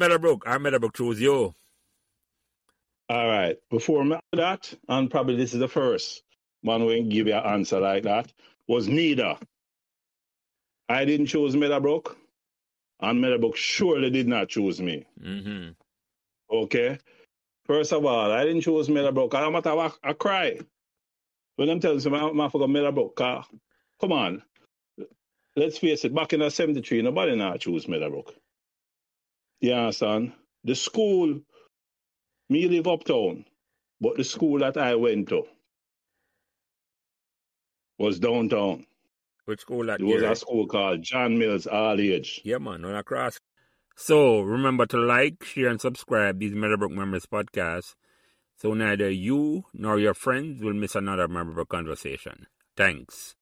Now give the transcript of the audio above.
Meadowbrook. I Meadowbrook chose you. All right. Before that, and probably this is the first one we give you an answer like that, was neither. I didn't choose Meadowbrook, and Meadowbrook surely did not choose me. Mm-hmm. Okay? First of all, I didn't choose Meadowbrook. I'm at a, a cry. When I'm telling you, I'm for Meadowbrook. Uh, come on. Let's face it, back in the 73, nobody not choose Meadowbrook. You understand? The school, me live uptown, but the school that I went to was downtown. Which school that It was a school called John Mills All Age. Yeah, man, on across. So remember to like, share, and subscribe these Meadowbrook Memories podcasts so neither you nor your friends will miss another memorable conversation. Thanks.